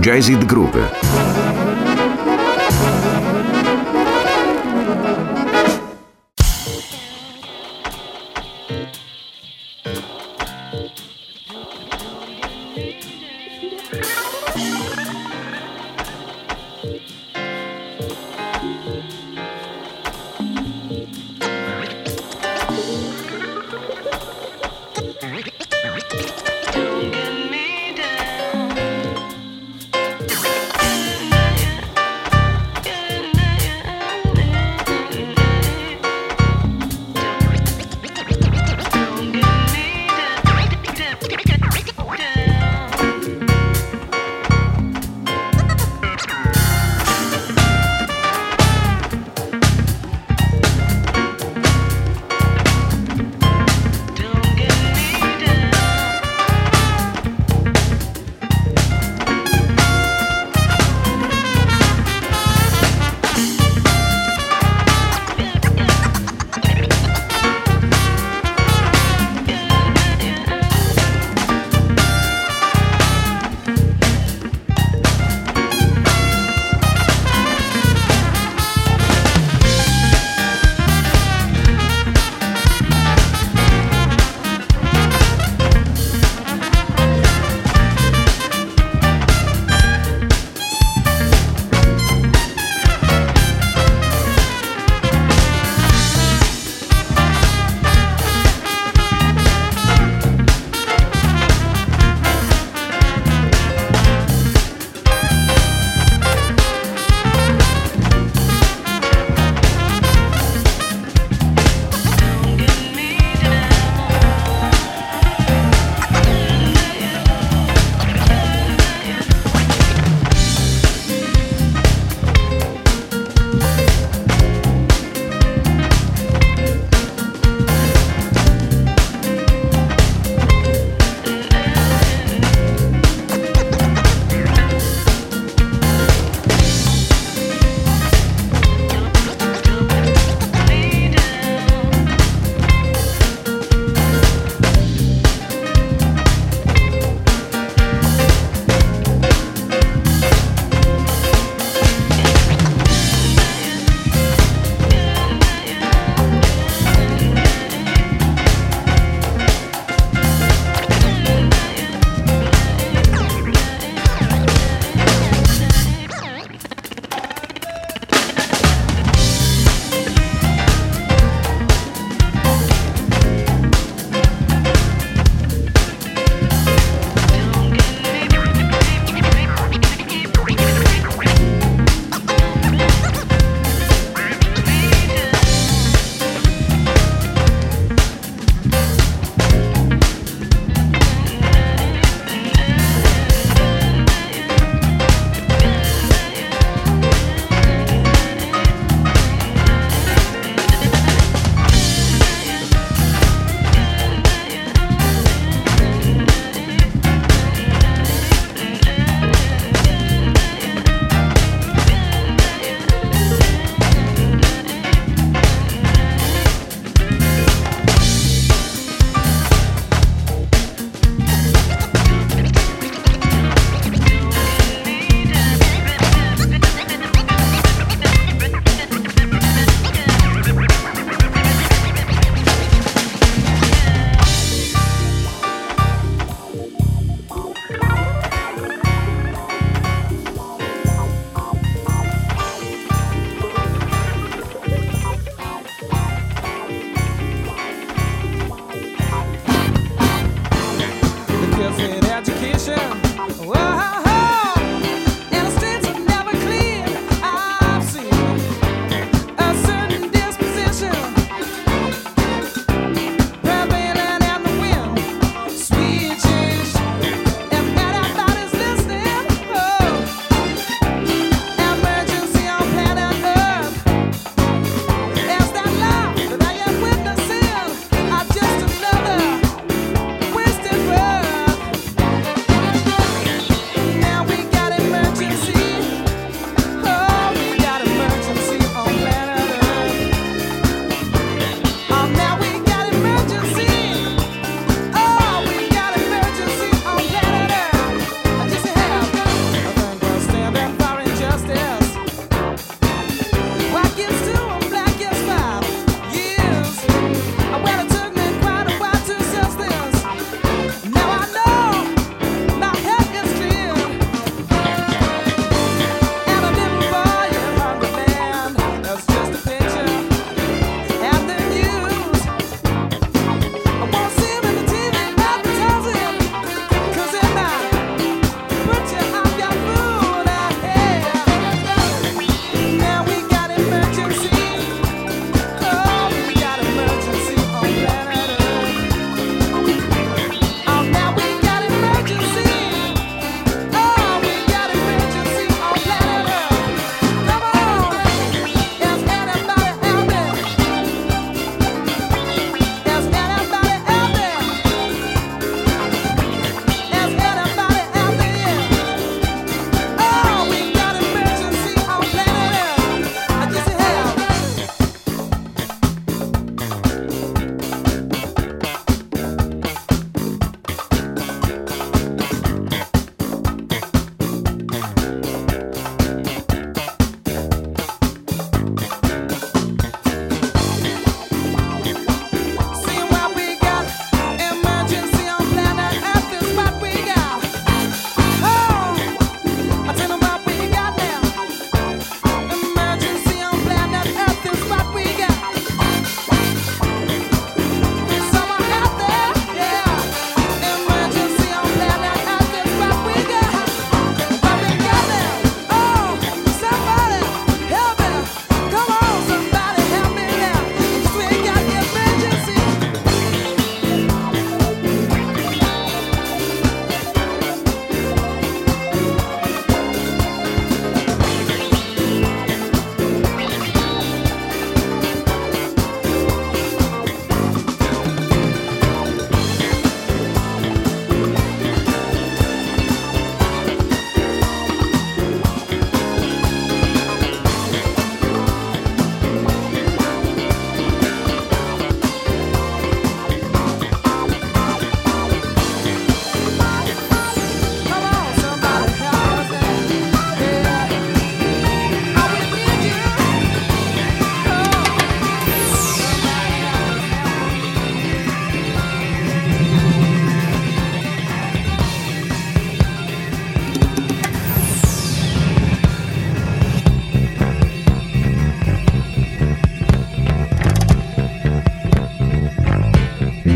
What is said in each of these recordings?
Jazzy de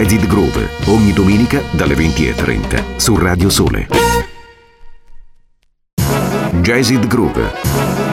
Jazzid Groove, ogni domenica dalle 20.30 su Radio Sole. Jazzid Groove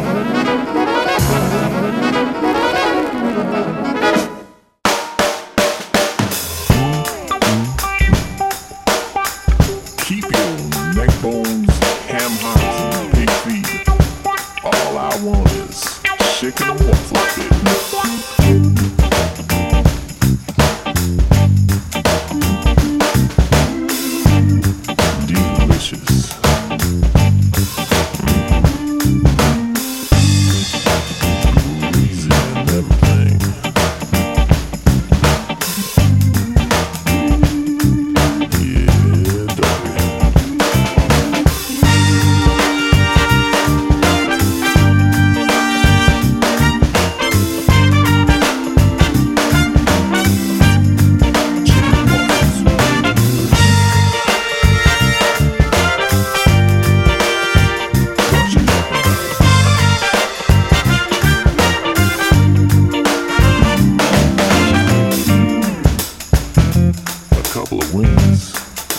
wings,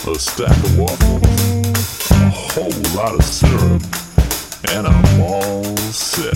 a stack of waffles, a whole lot of syrup, and I'm all set.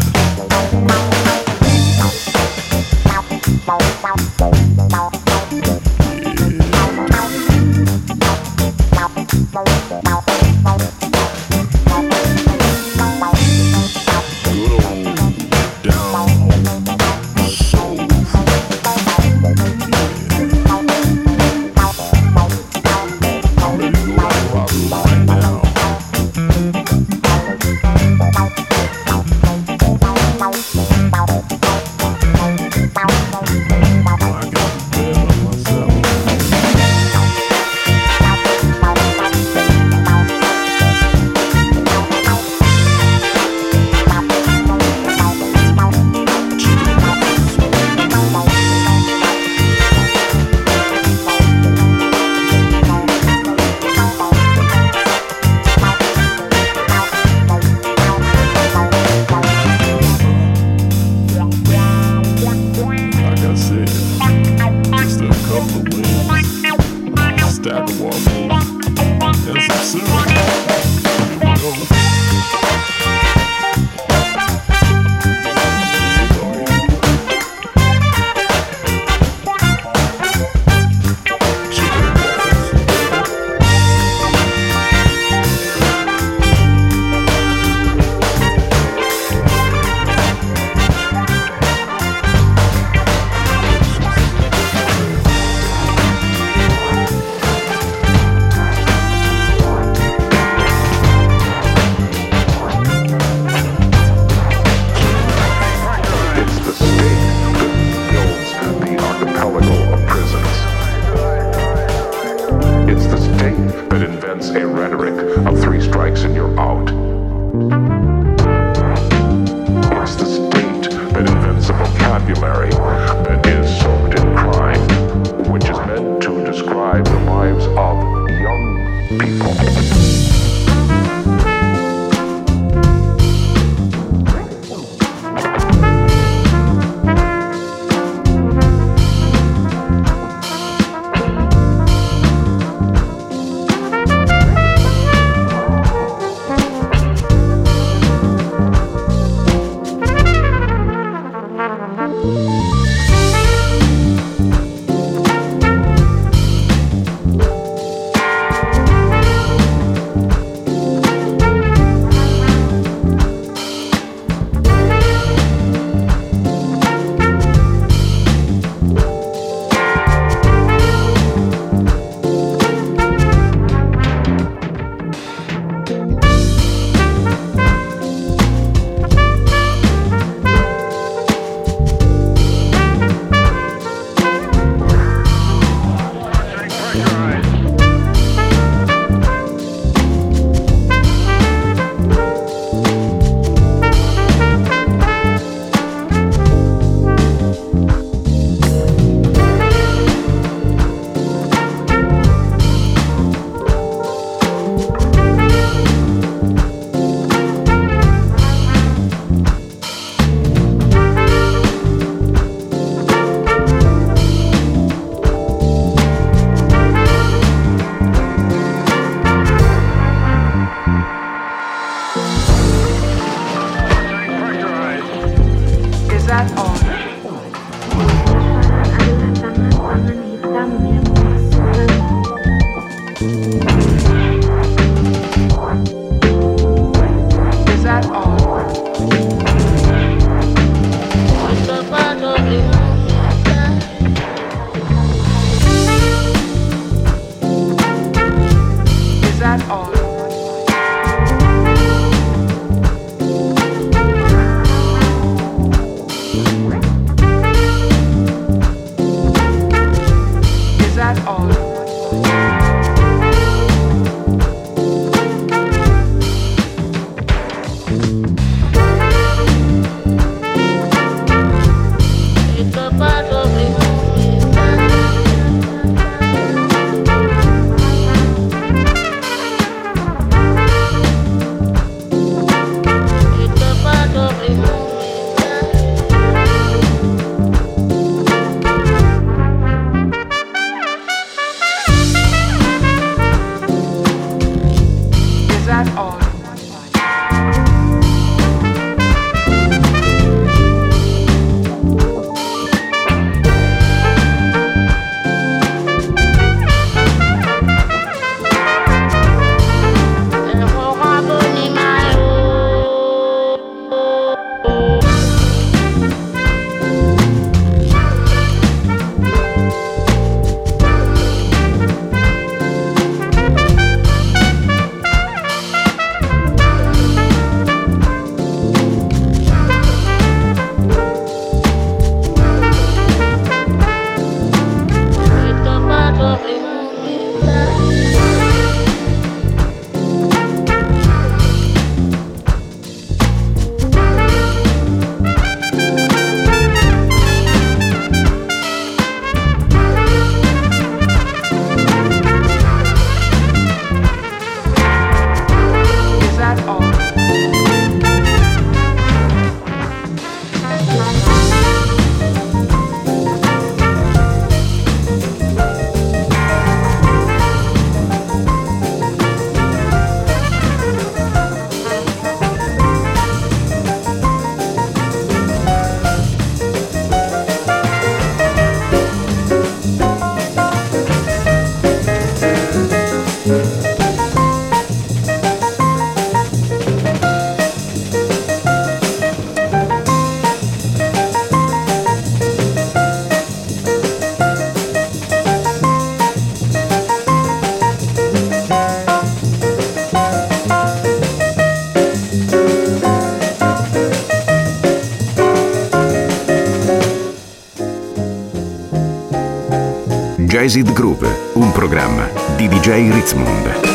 Jazzid Groove, un programma di DJ Ritzmond.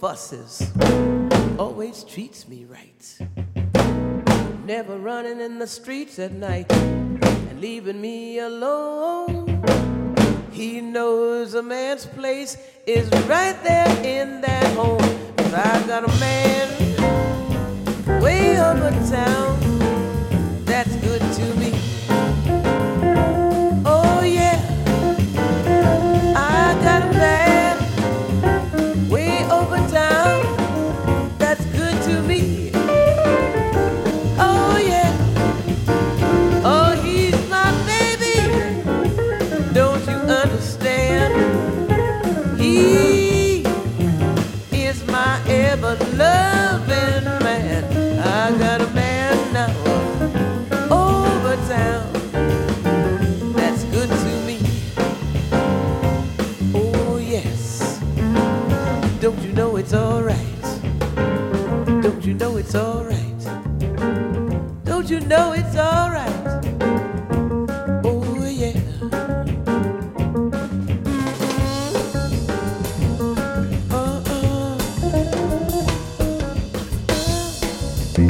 Fusses, always treats me right. Never running in the streets at night and leaving me alone. He knows a man's place is right there in that home. Cause I got a man way over town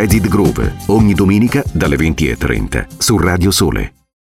Jazzy Groove, ogni domenica dalle 20.30 su Radio Sole.